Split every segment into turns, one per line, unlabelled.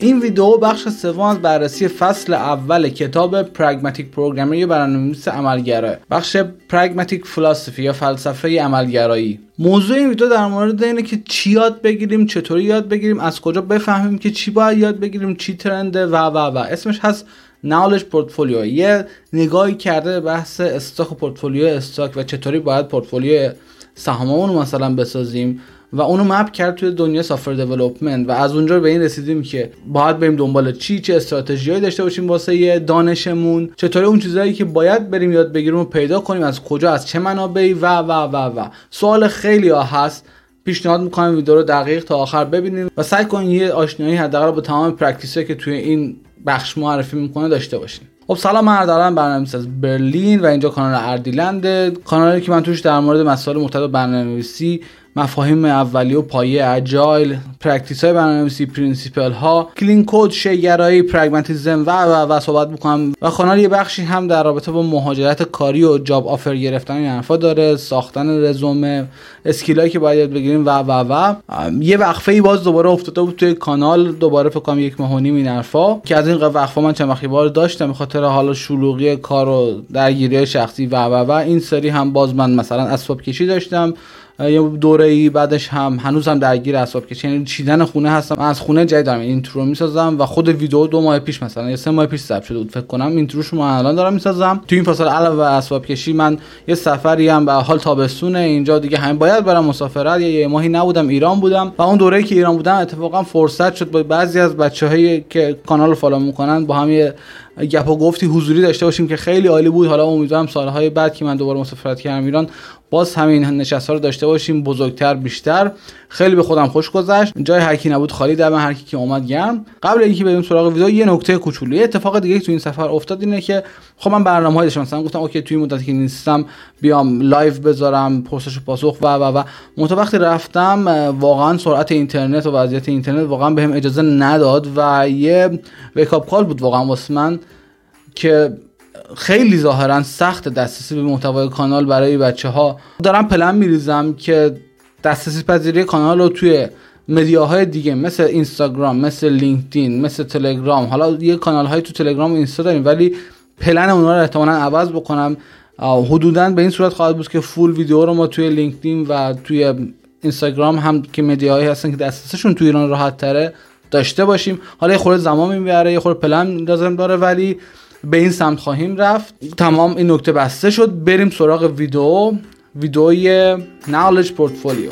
این ویدیو بخش سوم از بررسی فصل اول کتاب Pragmatic Programmer یا برنامه‌نویس عملگرا. بخش Pragmatic Philosophy یا فلسفه عملگرایی. موضوع این ویدیو در مورد اینه که چی یاد بگیریم چطوری یاد بگیریم از کجا بفهمیم که چی باید یاد بگیریم چی trend ه و و و. اسمش هست Knowledge Portfolio یه نگاهی کرده به بحث stock و portfolio stock و چطوری باید پورتفولیو سهاممون مثلا بسازیم. و اونو مپ کرد توی دنیا سافر دیولپمنت و از اونجا به این رسیدیم که باید بریم دنبال چی چه استراتژیایی داشته باشیم واسه دانشمون چطوری اون چیزهایی که باید بریم یاد بگیریم و پیدا کنیم از کجا از چه منابعی و و و و. سوال خیلی ها هست. پیشنهاد می‌کنم ویدیو رو دقیق تا آخر ببینیم و سعی کنیم یه آشنایی حداقل با تمام پرکتیسایی که توی این بخش معرفی می‌کنه داشته باشیم. خب سلام من اردلان برنامه‌نویس از برلین و اینجا کانال اردیلند. کانالی که من توش در مورد مسائل مرتبط برنامه‌نویسی مفاهیم اولیه و پایه agile practice های برنامه‌نویسی principle ها clean code شیگرایی پراگماتیسم و و و صحبت می‌کنم و کانال یه بخشی هم در رابطه با مهاجرت کاری و job offer گرفتن این حرفا داره. ساختن رزومه skill ایی که باید بگیریم و و و. یه وقفه ای باز دوباره افتاده بود توی کانال. دوباره فکر کنم یک ماه و نیم این حرفا. که از این وقفه من چند وقتی بار داشتم خاطر حالا شلوغی کار و درگیری شخصی و و و. این سری هم باز من مثلا اسباب کشی داشتم. یه دوره ای بعدش هم هنوز هم درگیر اسباب که یعنی چیدن خونه هستم. از خونه جدید دارم. intro می‌سازم و خود ویدیو دو ماه پیش مثلا یا سه ماه پیش ضبط شده بود. فکر کنم intro ش من الان دارم می‌سازم. تو این فاصله علاوه اسباب کشی من یه سفری هم به حال تابستونه. اینجا دیگه همین باید برم مسافرت. یا یه ماهی نبودم ایران بودم. و اون دوره که ایران بودم اتفاقا فرصت شد با بعضی از بچه‌هایی که کانال follow می‌کنن با هم یه گپ و گفتی حضوری داشته باشیم که خیلی عالی بود. حالا امیدوارم سالهای بعد که من دوباره مسافرت کردم ایران باز همین نشست ها رو داشته باشیم بزرگتر بیشتر. خیلی به خودم خوش گذشت. جای هرکی نبود خالی دم هر کی که اومد گرم. قبل اینکه بریم سراغ ویدیو یه نکته کوچولو. یه اتفاق دیگه تو این سفر افتاد اینه که خب من برنامه‌ای داشتم. مثلا گفتم okay توی مدتی که نیستم بیام live بذارم پرسش و پاسخ و و و. منتها رفتم واقعا سرعت اینترنت و وضعیت اینترنت واقعا بهم اجازه نداد و یه wake-up call بود واقعا واسه من که خیلی ظاهرا سخت دسترسی به محتوای کانال برای بچه ها دارم پلن میریزم که دسترسی پذیری کانال رو توی مدیاهای دیگه مثل اینستاگرام مثل لینکدین مثل تلگرام. حالا یه کانال های تو تلگرام و اینستا داریم ولی پلن اونا رو احتمالا عوض بکنم. حدودا به این صورت خواهد بود که فول ویدیو رو ما توی لینکدین و توی اینستاگرام هم که مدیاهایی هستن که دسترسشون توی ایران راحت تره داشته باشیم. حالا یه خورده زمان می‌بره یه خورده پلن لازم داره ولی به این سمت خواهیم رفت. تمام این نکته بسته شد. بریم سراغ ویدیو ویدئوی Knowledge Portfolio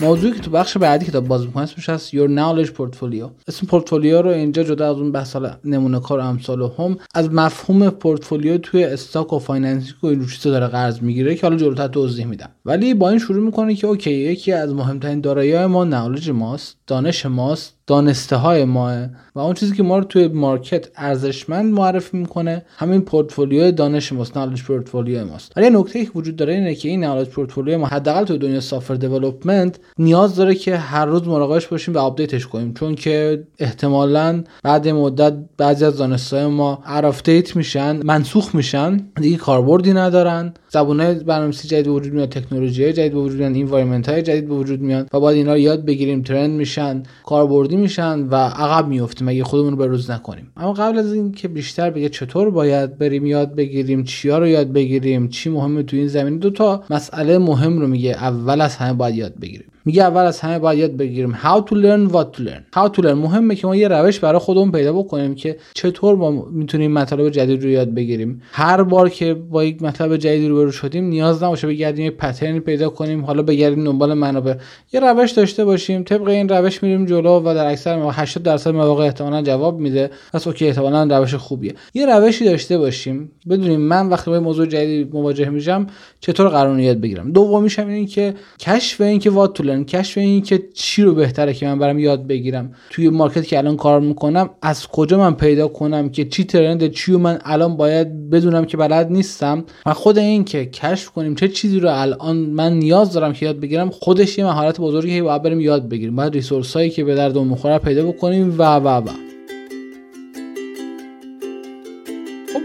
موضوعی که تو بخش بعدی کتاب باز می‌کنه اسمش هست Your Knowledge Portfolio. اسم پورتفولیو رو اینجا جدا از اون بحث نمونه کار امثال هم از مفهوم پورتفولیو توی stock و financing و این چیزا داره قرض می‌گیره که حالا جلوتر توضیح میدم. ولی با این شروع می‌کنه که okay یکی از مهمترین دارایی ما knowledge ماست دانش ماست. دانسته های ما و اون چیزی که ما رو توی market ارزشمند معرفی می‌کنه همین پورتفولیو دانش ماست knowledge portfolio ماست. ولی نکته که وجود داره اینه که این knowledge portfolio ما حداقل توی دنیا software development نیاز داره که هر روز مراقبش باشیم و update ش کنیم. چون که احتمالا بعد مدت بعضی از دانشهای ما out of date میشن منسوخ میشن دیگه کاربردی ندارن. زبونهای برنامه‌نویسی جدید وجود میاد تکنولوژی جدید وجود میاد environment های جدید وجود میاد و باید اینا رو یاد بگیریم trend میشن کاربردی میشن و عقب میفتیم اگه خودمون رو بروز نکنیم. اما قبل از اینکه بیشتر بگه چطور باید بریم یاد بگیریم چیا رو یاد بگیریم چی مهمه تو این زمینه دو تا مسئله مهم رو میگه اول از همه باید یاد بگیریم. میگه اول از همه باید یاد بگیریم how to learn what to learn. How to learn. مهمه که ما یه روش برای خودمون پیدا بکنیم که چطور ما می‌تونیم مطالب جدید رو یاد بگیریم. هر بار که با یک مطلب جدید رو شدیم نیاز نباشه بگردیم یه پترنی پیدا کنیم حالا بگردیم دنبال منابع. یه روش داشته باشیم. طبق این روش میریم جلو و در اکثر مواقع 80 درصد مواقع احتمالاً جواب میده. پس اوکی احتمالاً روش خوبیه. یه روشی داشته باشیم. بدونیم من وقتی با موضوع جدید مواجه میشم چطور قرار یاد بگیرم؟ دومیش اینه که کشف این که وات تو کشف این که چی رو بهتره که من برم یاد بگیرم. توی مارکت که الان کار می‌کنم از کجا من پیدا کنم که چی ترند چی رو من الان باید بدونم که بلد نیستم. و خود این که کشف کنیم چه چیزی رو الان من نیاز دارم که یاد بگیرم خودش یه مهارت بزرگی باید بریم یاد بگیریم. باید ریسورس هایی که به دردمون می‌خوره پیدا بکنیم. و و و.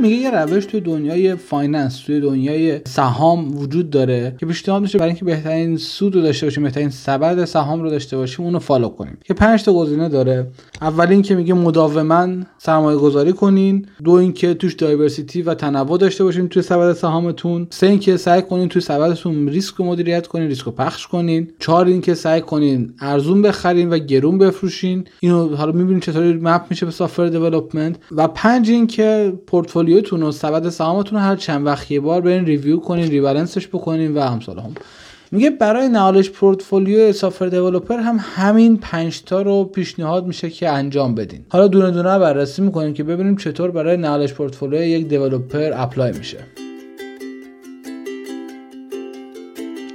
میگه یه روش توی دنیای finance توی دنیای سهام وجود داره که پیشنهاد میشه برای اینکه بهترین سود رو داشته باشیم بهترین سبد سهام رو داشته باشیم اونو follow کنیم. که پنج تا گزینه داره. اول اینکه میگه مداوما سرمایه گذاری کنین. دو اینکه توش diversity و تنوع داشته باشین توی سبد سهامتون. سه اینکه سعی کنین توی سبدتون ریسک رو مدیریت کنین ریسک رو پخش کنین. چهار اینکه سعی کنین ارزون بخرین و گرون بفروشین. اینو حالا می‌بینین چطوری map میشه به software development و پنج اینکه پورتفولیوتون و سبد سهامتون هر چند وقت یه بار برین review کنین rebalance ش بکنین و همسال هم میگه برای knowledge portfolio software developer هم همین 5 تا رو پیشنهاد میشه که انجام بدین. حالا دونه دونه بررسی می‌کنیم که ببینیم چطور برای knowledge portfolio یک developer apply میشه.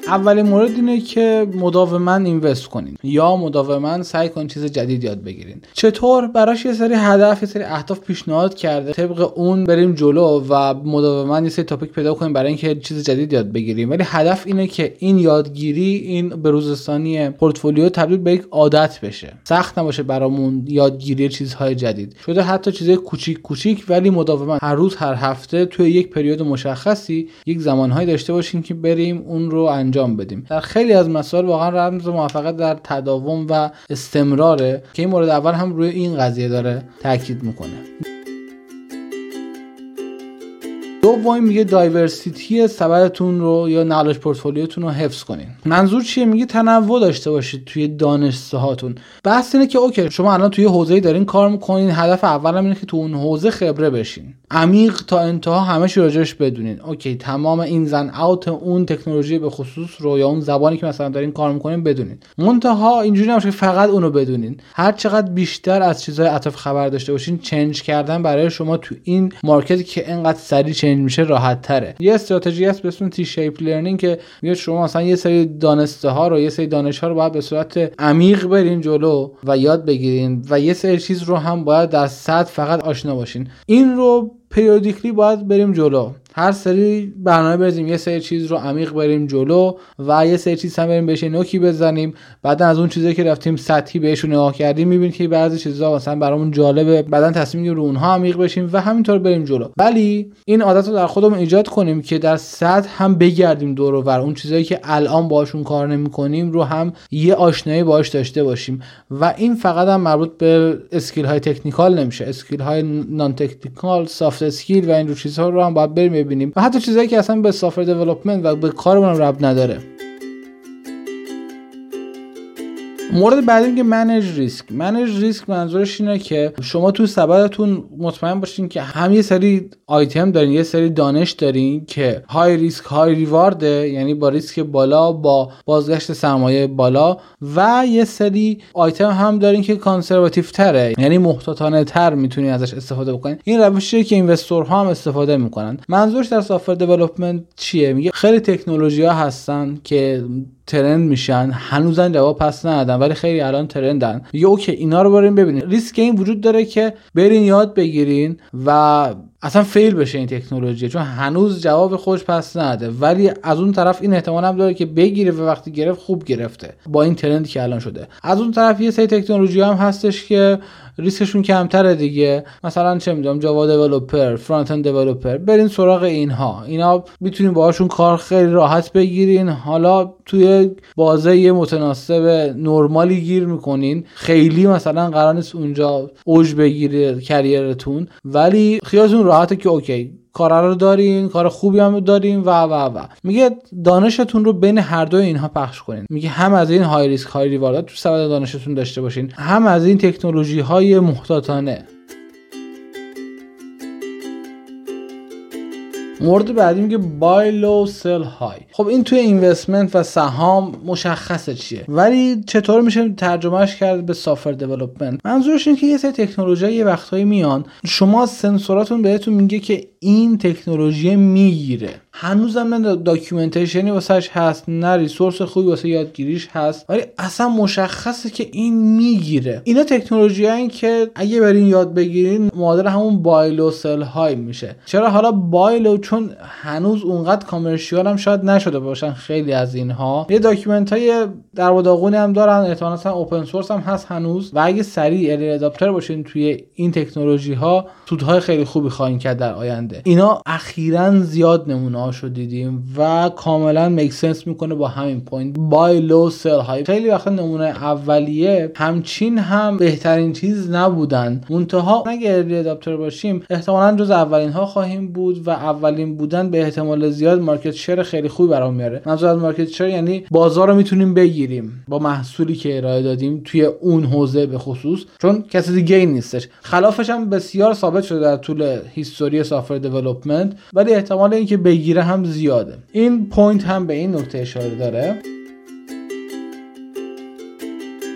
اولین مورد اینه که مداوما invest کنین. یا مداوما سعی کنین چیز جدید یاد بگیرین. چطور؟ براش یه سری هدف یه سری اهداف پیشنهاد کرده. طبق اون بریم جلو و مداوما یه سری topic پیدا کنیم برای اینکه چیز جدید یاد بگیریم. ولی هدف اینه که این یادگیری این بروزرسانی پورتفولیو تبدیل به یک عادت بشه. سخت نباشه برامون یادگیری چیزهای جدید. شده حتی چیزهای کوچیک کوچیک ولی مداوما هر روز هر هفته توی یک پریود مشخصی یک زمانهایی داشته باشیم که بریم اون رو انجام انجام بدیم. در خیلی از مسائل واقعا رمز موفقیت در تداوم و استمراره که این مورد اول هم روی این قضیه داره تاکید می‌کنه. دوم میگه دایورسیتی سبدتون رو یا نالج پورتفولیوتون رو حفظ کنین. منظور چیه؟ میگه تنوع داشته باشید توی دانش ساهاتون بحث اینه که okay شما الان توی حوزه‌ای دارین کار می‌کنین هدف اولم اینه که تو اون حوزه خبره بشین. عمیق تا انتها همه چی راجبش بدونین. okay تمام ins and out اون تکنولوژی به خصوص رو یا اون زبانی که مثلا دارین کار می‌کنین بدونین. منتها اینجوری نباشه که فقط اونو بدونین. هر چقدر بیشتر از چیزهای اطراف خبر داشته باشین change کردن برای شما تو این market ی که انقدر سریع میشه راحت تره. یه استراتژی هست به اسم T-shape learning که میگه شما مثلا یه سری دانسته ها رو یه سری دانش ها رو باید به صورت عمیق برین جلو و یاد بگیرین و یه سری چیز رو هم باید در سطح فقط آشنا باشین. این رو پریودیکلی باید بریم جلو. هر سری برنامه بریزیم یه سری چیز رو عمیق بریم جلو و یه سری چیز هم بریم بهش نوکی بزنیم. بعد از اون چیزایی که رفتیم سطحی بهشون نگاه کردیم می‌بینیم که بعضی چیزا مثلا برامون جالبه. بعدا تصمیم می‌گیریم رو اونها عمیق بشیم و همینطور بریم جلو. ولی این عادت رو در خودمون ایجاد کنیم که در سطح هم بگردیم دور و بر اون چیزایی که الان باشون کار نمی‌کنیم رو هم یه آشنایی باش داشته باشیم. و این فقط هم مربوط به اسکیل های تکنیکال نمیشه. اسکیل های non-technical soft skill و این رو چیزها رو هم باید بریم ببینیم. و حتی چیزایی که اصلا به software development و به کارمون ربط نداره. مورد بعدی که manage risk. manage risk منظورش اینه که شما تو سبدتون مطمئن باشین که هم یه سری آیتم دارین یه سری دانش دارین که high risk high reward ه یعنی با ریسک بالا با بازگشت سرمایه بالا و یه سری آیتم هم دارین که conservative تره. یعنی محتاطانه تر می‌تونین ازش استفاده بکنین. این روشیه که investor ها هم استفاده می‌کنن. منظورش در software development چیه؟ میگه خیلی تکنولوژی ها هستن که trend میشن. هنوزم جواب پس ندادن ولی خیلی الان trend ن. میگه okay اینا رو بریم ببینین ریسک این وجود داره که برین یاد بگیرین و اصلا fail بشه این تکنولوژی چون هنوز جواب خودش پس نده. ولی از اون طرف این احتمال هم داره که بگیره و وقتی گرفت خوب گرفته با این trend ی که الان شده. از اون طرف یه سری تکنولوژی هم هستش که ریسکشون کمتره دیگه. مثلا چه می‌دونم جاوا developer front-end developer برین سراغ اینها. اینا می‌تونین باهاشون کار خیلی راحت بگیرین. حالا توی بازه متناسب نرمالی گیر می‌کنین. خیلی مثلا قرار نیست اونجا اوج بگیره کریرتون. ولی خیالتون راحته که اوکی کار رو دارین کار خوبی هم دارین و و و. میگه دانشتون رو بین هر دو اینها پخش کنین. میگه هم از این های ریسک های ریوارد تو سبد دانشتون داشته باشین هم از این تکنولوژی های محتاطانه. مورد بعدی میگه buy low sell high خب این توی investment و سهام مشخصه چیه. ولی چطور میشه ترجمهش کرد به software development منظورش اینه که یه سری تکنولوژی یه وقتهایی میان. شما سنسوراتون بهتون میگه که این تکنولوژی می‌گیره. هنوزم نه documentation ی واسش هست نه resource خوبی واسه یادگیریش هست ولی اصلا مشخصه که این می‌گیره. اینا تکنولوژی این که اگه برین یاد بگیرین معادل همون buy low sell high میشه. چرا؟ حالا buy low چون هنوز اونقدر commercial هم شاید نشده باشن خیلی از اینها. یه document های در هم دارن احتمالاً open source هم هست هنوز. و اگه سریع adopter باشین توی این تکنولوژی ها سودهای خیلی خوبی خواهید کرد در آینده. بوده اینا اخیرا زیاد نمونه هاشو دیدیم و کاملا make sense می‌کنه با همین point buy low sell high خیلی وقت نمونه اولیه همچین هم بهترین چیز نبودن. منتها اگه early adopter باشیم احتمالا جز اولین ها خواهیم بود و اولین بودن به احتمال زیاد market share خیلی خوبی برام میاره. منظور از market share یعنی بازار رو می‌تونیم بگیریم با محصولی که ارائه دادیم توی اون حوزه به خصوص. چون کسی دیگه ای نیستش. خلافش هم بسیار ثابت شده در طول history software development ولی احتمال اینکه بگیره هم زیاده. این point هم به این نکته اشاره داره.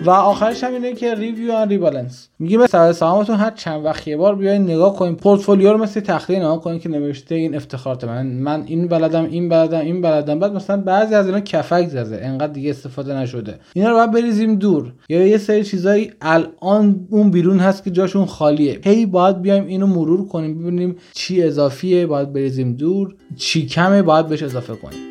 و آخرش هم اینه که review and rebalance میگه سبد سهامتون هر چند وقت یه بار بیاین نگاه کنین. پورتفولیو رو مثل تخته نگاه کنین که نوشته این افتخارات من. من این بلدم این بلدم این بلدم. بعد مثلا بعضی از اینا کپک زده. انقدر دیگه استفاده نشده. اینا رو باید بریزیم دور. یا یه سری چیزایی الان اون بیرون هست که جاشون خالیه. هی باید بیایم اینو مرور کنیم. ببینیم چی اضافیه. باید بریزیم دور. چی کمه. باید بهش اضافه کنیم.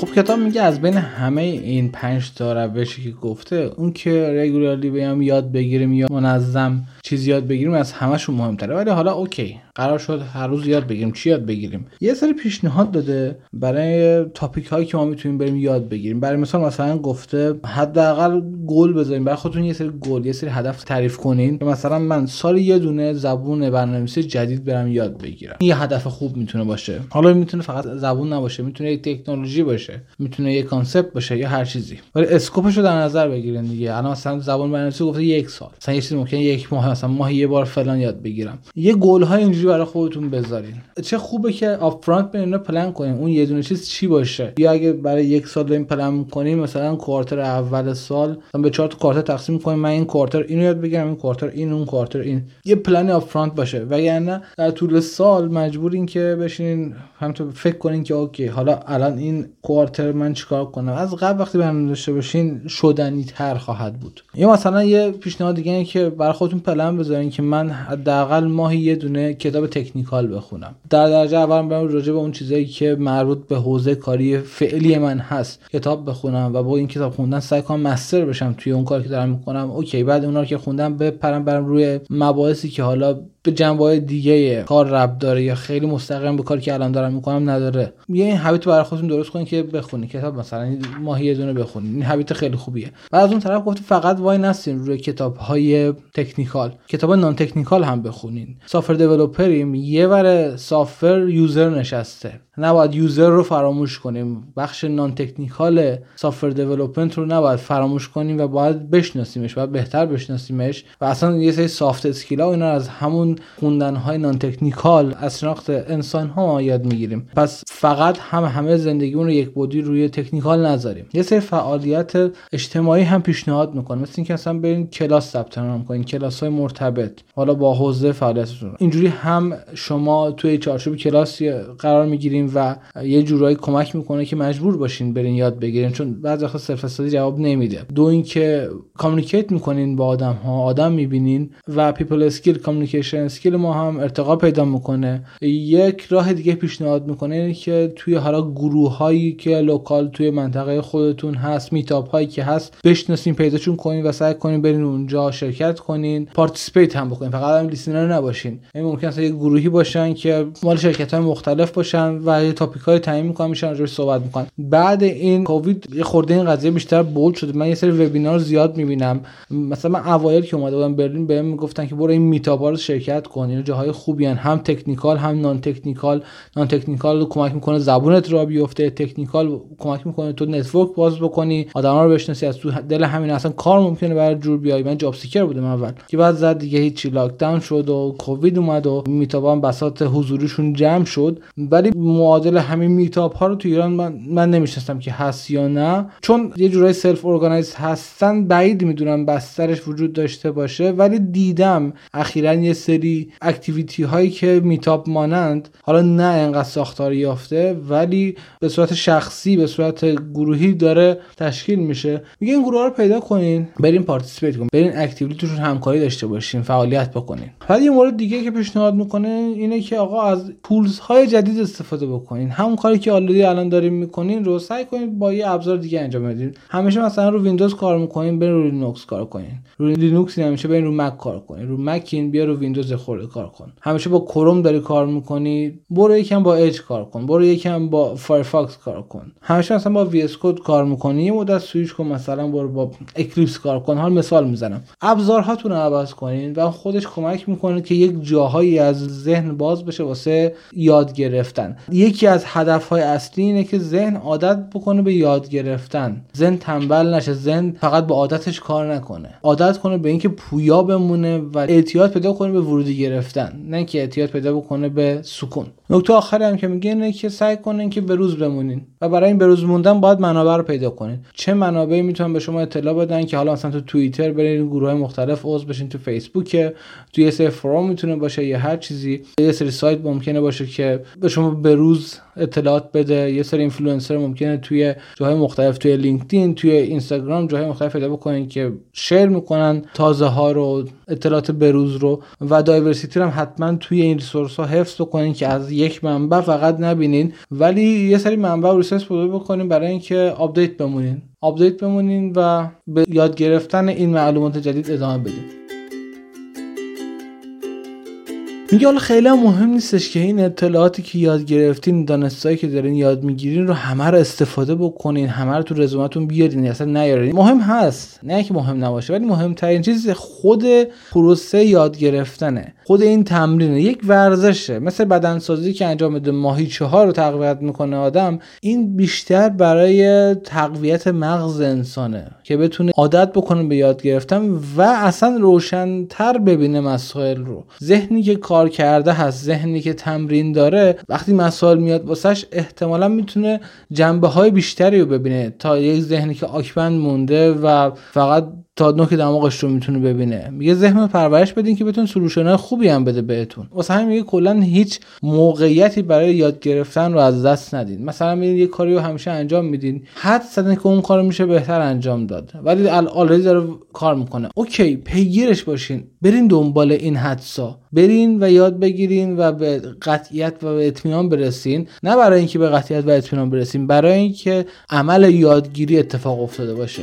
خب کتاب میگه از بین همه این پنج تا روشی که گفته اون که regularly بیام یاد بگیریم یا منظم چیز یاد بگیریم از همشون مهمتره. ولی حالا okay. قرار شد هر روز یاد بگیریم. چی یاد بگیریم؟ یه سری پیشنهاد داده برای topic هایی که ما می‌تونیم بریم یاد بگیریم. برای مثال مثلا گفته حداقل گل بذاریم. برای خودتون یه سری گل یه سری هدف تعریف کنین. مثلا من سال یه دونه زبون برنامه‌نویسی جدید برم یاد بگیرم. یه هدف خوب می‌تونه باشه. حالا می‌تونه فقط زبون نباشه می‌تونه یک تکنولوژی باشه می‌تونه یه concept باشه یا هر چیزی. ولی scope ش رو در نظر بگیرین دیگه. الان مثلا زبان برنامه‌نویسی گفته یک سال. مثلا یه چیزی ممکنه یک ماه مثلا ماه یه بار فلان یاد بگیرم. یه گل های اینجوری برای خودتون بذارین. چه خوبه که up front یه plan کنین. اون یه دونه چیز چی باشه؟ یا اگه برای یک سال این پلن کنیم مثلا quarter اول سال مثلا به چهار quarter تقسیم کنیم من این quarter اینو یاد بگیرم این quarter این اون quarter این. یه plan up front باشه. وگرنه در طول سال مجبورین که بشینین همینطور فکر کنین که okay حالا الان این quarter من چیکار کنم؟ از قبل وقتی برنامه داشته باشین شدنی تر خواهد بود. یا مثلا یه پیشنهاد دیگه که برای خودتون پلن بذارین که من حداقل ماهی یه دونه کتاب technical بخونم. در درجه اول برم راجع به اون چیزایی که مربوط به حوزه کاری فعلی من هست کتاب بخونم و با این کتاب خوندن سعی کنم master بشم توی اون کاری که دارم می‌کنم. okay بعد اونا رو که خوندم بپرم برم روی مباحثی که حالا به جنبه دیگه کار ربط داره یا خیلی مستقیم به کاری که الان دارم می‌کنم نداره. یه این habit برای خودتون درست کنید که بخونید کتاب مثلا ماهی یه دونه بخونید این habit خیلی خوبیه. بعد از اون طرف گفت فقط واینستین روی کتاب های technical. کتاب non-technical هم بخونین. software developer یم یه ور software user نشسته. نباید user رو فراموش کنیم. بخش non-technical software development رو نباید فراموش کنیم و باید بشناسیمش باید بهتر بشناسیمش. و اصلا یه سری soft skill ها اینا از همون خوندن های non-technical از شناخت انسان ها یاد می‌گیریم. پس فقط هم همه زندگیمون رو یک بودی روی technical نذاریم. یه سری فعالیت اجتماعی هم پیشنهاد می‌کنم. مثل اینکه اصلا برین کلاس ثبت نام کنین کلاس های مرتبط. حالا با حوزه فعالیتتون. اینجوری هم شما توی چارچوب کلاس قرار می‌گیریم و یه جورایی کمک می‌کنه که مجبور باشین برین یاد بگیرین چون بعضی وقتا self-study جواب نمیده. دو اینکه communicate می‌کنین با آدم ها آدم می‌بینین و people skill communication skill ما هم ارتقا پیدا می‌کنه. یک راه دیگه پیشنهاد می‌کنه که توی حالا گروه هایی که local توی منطقه خودتون هست meetup هایی که هست بشناسین پیداشون کنین و سعی کنین برین اونجا شرکت کنین. participate هم بکنین فقط هم listener نباشین. این ممکن است یه گروهی باشن که مال شرکت های مختلف باشن و یه topic های تعیین می‌کنن میشینن روش صحبت می‌کنن. بعد این کووید یه خورده این قضیه بیشتر bold شده. من یه سری webinar زیاد می‌بینم. مثلا من اوایل که اومده بودم برلین بهم می‌گفتن که برو این meetup رو شرکت کن. اینا جاهای خوبی هستن. هم technical هم non-technical non-technical کمک می‌کنه زبونت راه بیفته. technical کمک می‌کنه تو network باز بکنی. آدما رو بشناسی. از تو دل همین اصلا کار ممکنه برات جور بیاد من job seeker بودم اول. که بعد زد دیگه هیچی. lock شد و کووید اومد و meetup ها بساط حضوریشون جمع شد. ولی معادل همین meetup ها رو تو ایران من, من نمی‌شناسم که هست یا نه. چون یه جورایی self-organized هستن بعید می‌دونم بسترش وجود داشته باشه ولی دیدم اخیرا یه سری activity هایی که meetup مانند حالا نه انقدر ساختار یافته ولی به صورت شخصی به صورت گروهی داره تشکیل میشه. میگه این گروه رو پیدا کنین برین participate کنین برین activity توشون همکاری داشته باشین فعالیت بکنین. بعد یه مورد دیگه که پیشنهاد می‌کنه اینه که آقا از tools های جدید استفاده همون کاری که already الان داریم می‌کنین رو سعی کنید با یه ابزار دیگه انجام بدین. همیشه مثلا رو ویندوز کار می‌کنین برین رو لینوکس کار کنین. رو لینوکس همیشه برین رو Mac کار کنین. رو Mac ین بیا رو ویندوز خورده کار کن. همیشه با کروم داری کار می‌کنی برو یکم با اج کار کن. برو یکم با Firefox کار کن. همیشه مثلا با VS Code کار می‌کنی یه مدت سویچ کن مثلا برو با Eclipse کار کن. حال مثال می‌زنم. ابزارهاتون رو عوض کنین و خودش کمک می‌کنه که یک جاهایی از ذهن باز بشه واسه یاد گرفتن. یکی از هدفهای اصلی اینه که ذهن عادت بکنه به یاد گرفتن. ذهن تنبل نشه ذهن فقط با عادتش کار نکنه. عادت کنه به اینکه پویا بمونه و اعتیاد پیدا کنه به ورودی گرفتن نه که اعتیاد پیدا بکنه به سکون. نکته آخری هم که میگه اینه که سعی کنین که به روز بمونین و برای این به روز موندن باید منابع رو پیدا کنین. چه منابعی می‌تونن به شما اطلاع بدن که حالا مثلا تو توییتر برین گروه مختلف عضو بشین تو فیسبوک تو یه سری forum می‌تونه باشه یا هر چیزی. یه سری سایت ممکنه باشه که به شما به روز اطلاعات بده. یه سری اینفلوئنسر ممکنه توی جاهای مختلف توی LinkedIn توی Instagram جاهای مختلف پیدا بکنین که share می‌کنن تازه ها رو اطلاعات بروز رو. و diversity هم حتما توی این resource ها حفظ بکنین که از یک منبع فقط نبینین. ولی یه سری منبع و resource پیدا بکنین برای اینکه update بمونین. update بمونین و به یاد گرفتن این معلومات جدید ادامه بدین. میگه حالا خیلی مهم نیستش که این اطلاعاتی که یاد گرفتین دانستایی که دارین یاد می‌گیرین رو همه رو استفاده بکنین همه رو تو رزومتون بیارین اصلا نیارین. مهم هست. نه که مهم نباشه ولی مهمترین چیز خود پروسه یاد گرفتنه. خود این تمرینه. یک ورزشه. مثل بدنسازی که انجام میده ماهیچه ها رو تقویت می‌کنه آدم این بیشتر برای تقویت مغز انسانه که بتونه عادت بکنه به یاد گرفتن و اصلا روشنتر ببینه مسائل رو. ذهنی که کار کرده هست ذهنی که تمرین داره وقتی مسائل میاد واسش احتمالا می‌تونه جنبه های بیشتری رو ببینه. تا یک ذهنی که آکبند مونده و فقط تا نوک دماغش رو می‌تونه ببینه. میگه ذهن پرورش بدین که بتون سلوشن خوبی هم بده بهتون. واسه همین میگه کلا هیچ موقعیتی برای یاد گرفتن رو از دست ندین. مثلا میرین یه کاری رو همیشه انجام میدین. حد زدن که اون کارو میشه بهتر انجام داد. ولی آلردی داره کار می‌کنه. okay پیگیرش باشین. برین دنبال این حدسا. برین و یاد بگیرین و به قطعیت و به اطمینان برسین. نه برای اینکه به قطعیت و اطمینان برسین برای اینکه عمل یادگیری اتفاق افتاده باشه.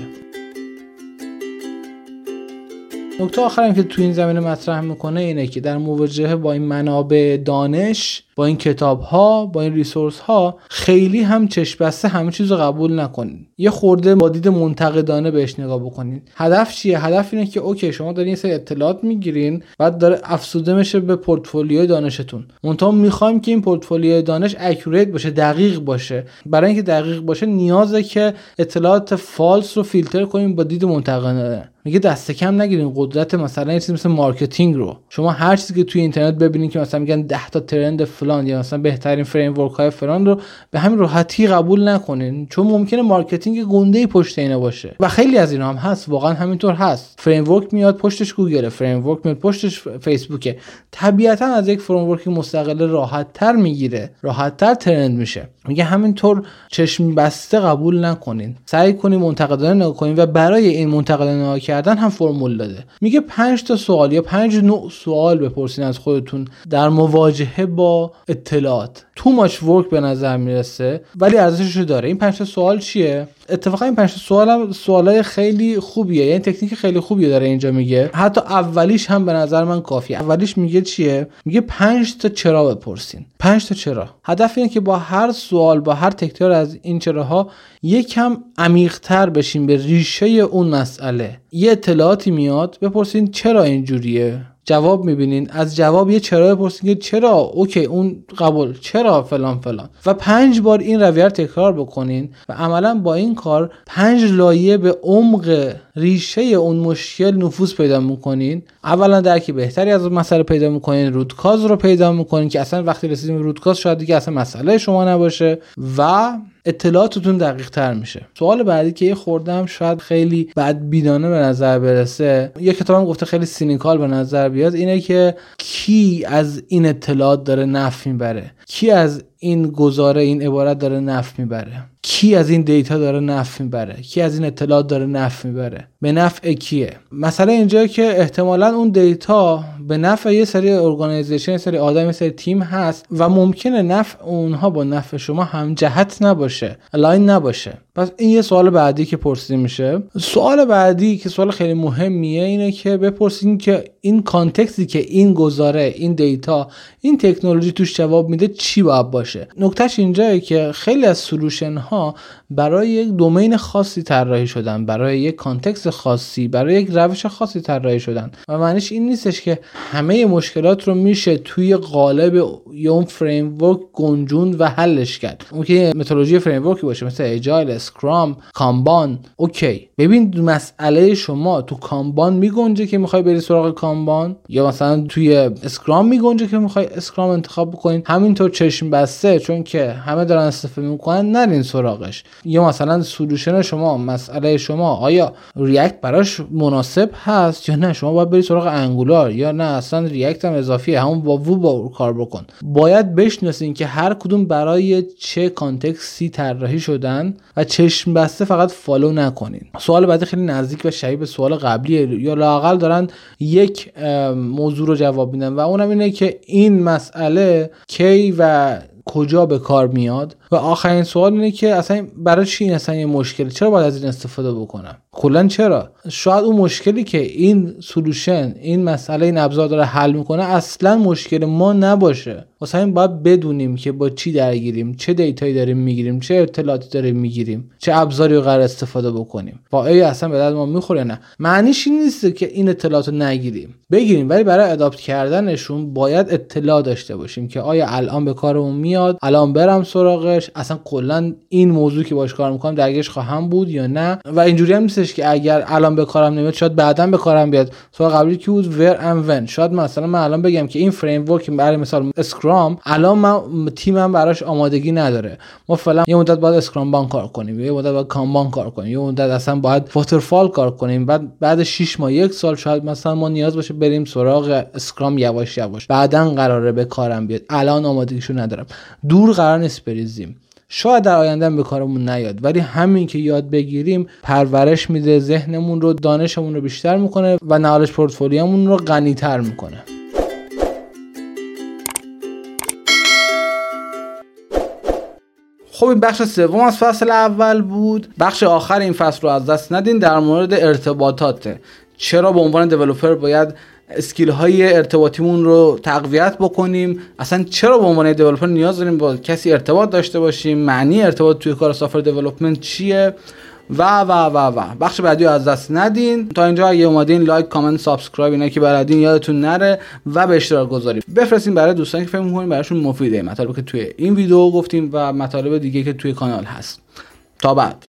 نکته آخرم که تو این زمینه مطرح می‌کنه اینه که در مواجهه با این منابع دانش با این کتاب ها با این resource ها خیلی هم چشم بسته همه چیز رو قبول نکنین. یه خورده با دید منتقدانه بهش نگاه بکنین. هدف چیه؟ هدف اینه که okay شما دارین یه سری اطلاعات می‌گیرین بعد داره افزوده میشه به پورتفولیوی دانشتون. منتها می‌خوایم که این پورتفولیوی دانش accurate باشه دقیق باشه. برای اینکه دقیق باشه نیازه که اطلاعات false رو فیلتر کنیم با دید منتقدانه. میگه دست کم نگیرین قدرت مثلا یه چیزی مثل marketing رو. شما هر چیزی که توی اینترنت ببینین که مثلا میگن 10 تا trend فلان یا مثلا بهترین framework های فلان رو به همین راحتی قبول نکنین. چون ممکنه marketing گنده پشت اینا باشه. و خیلی از اینا هم هست. واقعا همینطور هست. framework میاد پشتش Google framework میاد پشتش فیسبوکه. طبیعتا از یک framework مستقل راحت تر می‌گیره. راحت تر trend میشه. میگه همینطور چشم بسته قبول نکنین. سعی کنین منتقدانه نگاه کنین و برای این منتقدانه کردن هم فرمول داده. میگه 5 تا سوال یا 5 نوع سوال بپرسین از خودتون در مواجهه با اطلاعات. تو ماچ ورک به نظر می‌رسه ولی ارزشش داره. این 5 تا سوال چیه؟ اتفاقا این 5 سوال هم سوالای خیلی خوبیه. یعنی تکنیک خیلی خوبی داره اینجا میگه. حتی اولیش هم به نظر من کافیه. اولیش میگه چیه؟ میگه 5 تا چرا بپرسین. 5 تا چرا. هدف اینه که با هر سوال با هر تکرار از این چراها یکم عمیقتر بشین به ریشه اون مسئله. یه اطلاعاتی میاد بپرسین چرا اینجوریه؟ جواب می‌بینین. از جواب یه چرا بپرسین که چرا؟ اوکی اون قبول. چرا فلان فلان؟ و پنج بار این رویه تکرار بکنین و عملا با این کار پنج لایه به عمق ریشه اون مشکل نفوذ پیدا می‌کنین. اولا درکی بهتری از مسئله پیدا می‌کنین. root cause رو پیدا می‌کنین که اصلا وقتی رسیدیم root cause شاید دیگه اصلا مسئله شما نباشه. و اطلاعاتتون دقیق تر میشه. سوال بعدی که یه خورده‌م شاید خیلی بدبینانه به نظر برسه یه کتابم گفته خیلی cynical به نظر بیاد اینه که کی از این اطلاعات داره نفع می‌بره؟ کی از این گزاره این عبارت داره نفع می‌بره؟ کی از این data داره نفع می‌بره؟ کی از این اطلاعات داره نفع می‌بره؟ به نفع کیه؟ مثلا اینجا که احتمالا اون data به نفع یه سری organization سری آدم یه سری تیم هست و ممکنه نفع اونها با نفع شما هم جهت نباشه align نباشه. پس این یه سوال بعدی که پرسیده میشه. سوال بعدی که سوال خیلی مهمیه اینه که بپرسین که این context ی که این گزاره این data این تکنولوژی توش جواب میده چی باید باشه؟ نکتهش اینجایه که خیلی از solution ها برای یک domain خاصی طراحی شدن برای یک context خاصی برای یک روش خاصی طراحی شدن. و معنیش این نیستش که همه مشکلات رو میشه توی قالب یا اون فریم گنجوند و حلش کرد. ممکنه متدولوژی فریم باشه مثل Agile Scrum Kanban okay ببین مسئله شما تو Kanban میگنجه که می‌خوای بری سراغ Kanban یا مثلا توی Scrum میگنجه که می‌خوای Scrum انتخاب بکنین همینطور چشم بسته چون که همه دارن استفاده می‌کنن نرین سراغش. یا مثلا solution شما مسئله شما آیا React براش مناسب هست یا نه؟ شما باید بری سراغ Angular یا نه؟ اصلا React هم اضافیه همون با وو با کار بکن. باید بشناسین که هر کدوم برای چه context ی طراحی شدن و چشم بسته فقط follow نکنین. سوال بعدی خیلی نزدیک و شبیه به سوال قبلیه. یا لاقل دارن یک موضوع رو جواب میدن و اونم اینه که این مسئله کی و کجا به کار میاد و آخرین سوال اینه که اصلا برای چی این اصلا یه مشکلی چرا باید از این استفاده بکنم؟ کلا چرا؟ شاید اون مشکلی که این سلوشن این مسئله این ابزار داره حل می‌کنه اصلا مشکل ما نباشه. واسه همین باید بدونیم که با چی درگیریم چه دیتایی داریم می‌گیریم چه اطلاعاتی داریم می‌گیریم چه ابزاری رو قرار استفاده بکنیم. با ای اصلا به درد ما می‌خوره نه. معنیش این نیست که این اطلاعات رو نگیریم. بگیریم ولی برای اداپت کردنشون باید اطلاع داشته باشیم که آیا الان به کارمون میاد. الان برم سراغش. اصلا کلا این موضوع که باش کار می‌کنم درگیرش خواهم بود یا نه؟ و اینجوری هم نیستش که اگر الان به کارم نمیاد شاید بعدا به کارم بیاد. سوال قبلی که بود؟ where and when شاید مثلا من الان بگم که این framework برای مثال Scrum الان من تیمم براش آمادگی نداره. ما فعلا یه مدت باید Scrumban کار کنیم یه مدت باید Kanban کار کنیم یه مدت اصلا باید waterfall کار کنیم. بعد بعد 6 ماه یک سال شاید مثلا ما نیاز باشه بریم سراغ Scrum یواش یواش. بعدا قراره به کارم بیاد. الان آمادگیشو ندارم. دور قرار نیست بریزیم. شاید در آینده به کارمون نیاد ولی همین که یاد بگیریم پرورش میده ذهنمون رو دانشمون رو بیشتر می‌کنه و نالج پورتفولیومون رو غنیتر می‌کنه. خب این بخش سوم از فصل اول بود. بخش آخر این فصل رو از دست ندین در مورد ارتباطات چرا به عنوان دیولپر باید اسکیل های ارتباطیمون رو تقویت بکنیم. اصلا چرا به عنوان دیولپر نیاز داریم با کسی ارتباط داشته باشیم؟ معنی ارتباط توی کار سافر دیولپمنت چیه؟ و و و و. بخش بعدی از دست ندین. تا اینجا اگه اومدین like comment subscribe اینا که بلدین یادتون نره و به اشتراک بذارین. بفرستین برای دوستانی که فکر می‌کنین براشون مفیده مطالبی که توی این ویدیو گفتیم و مطالب دیگه که توی کانال هست. تا بعد.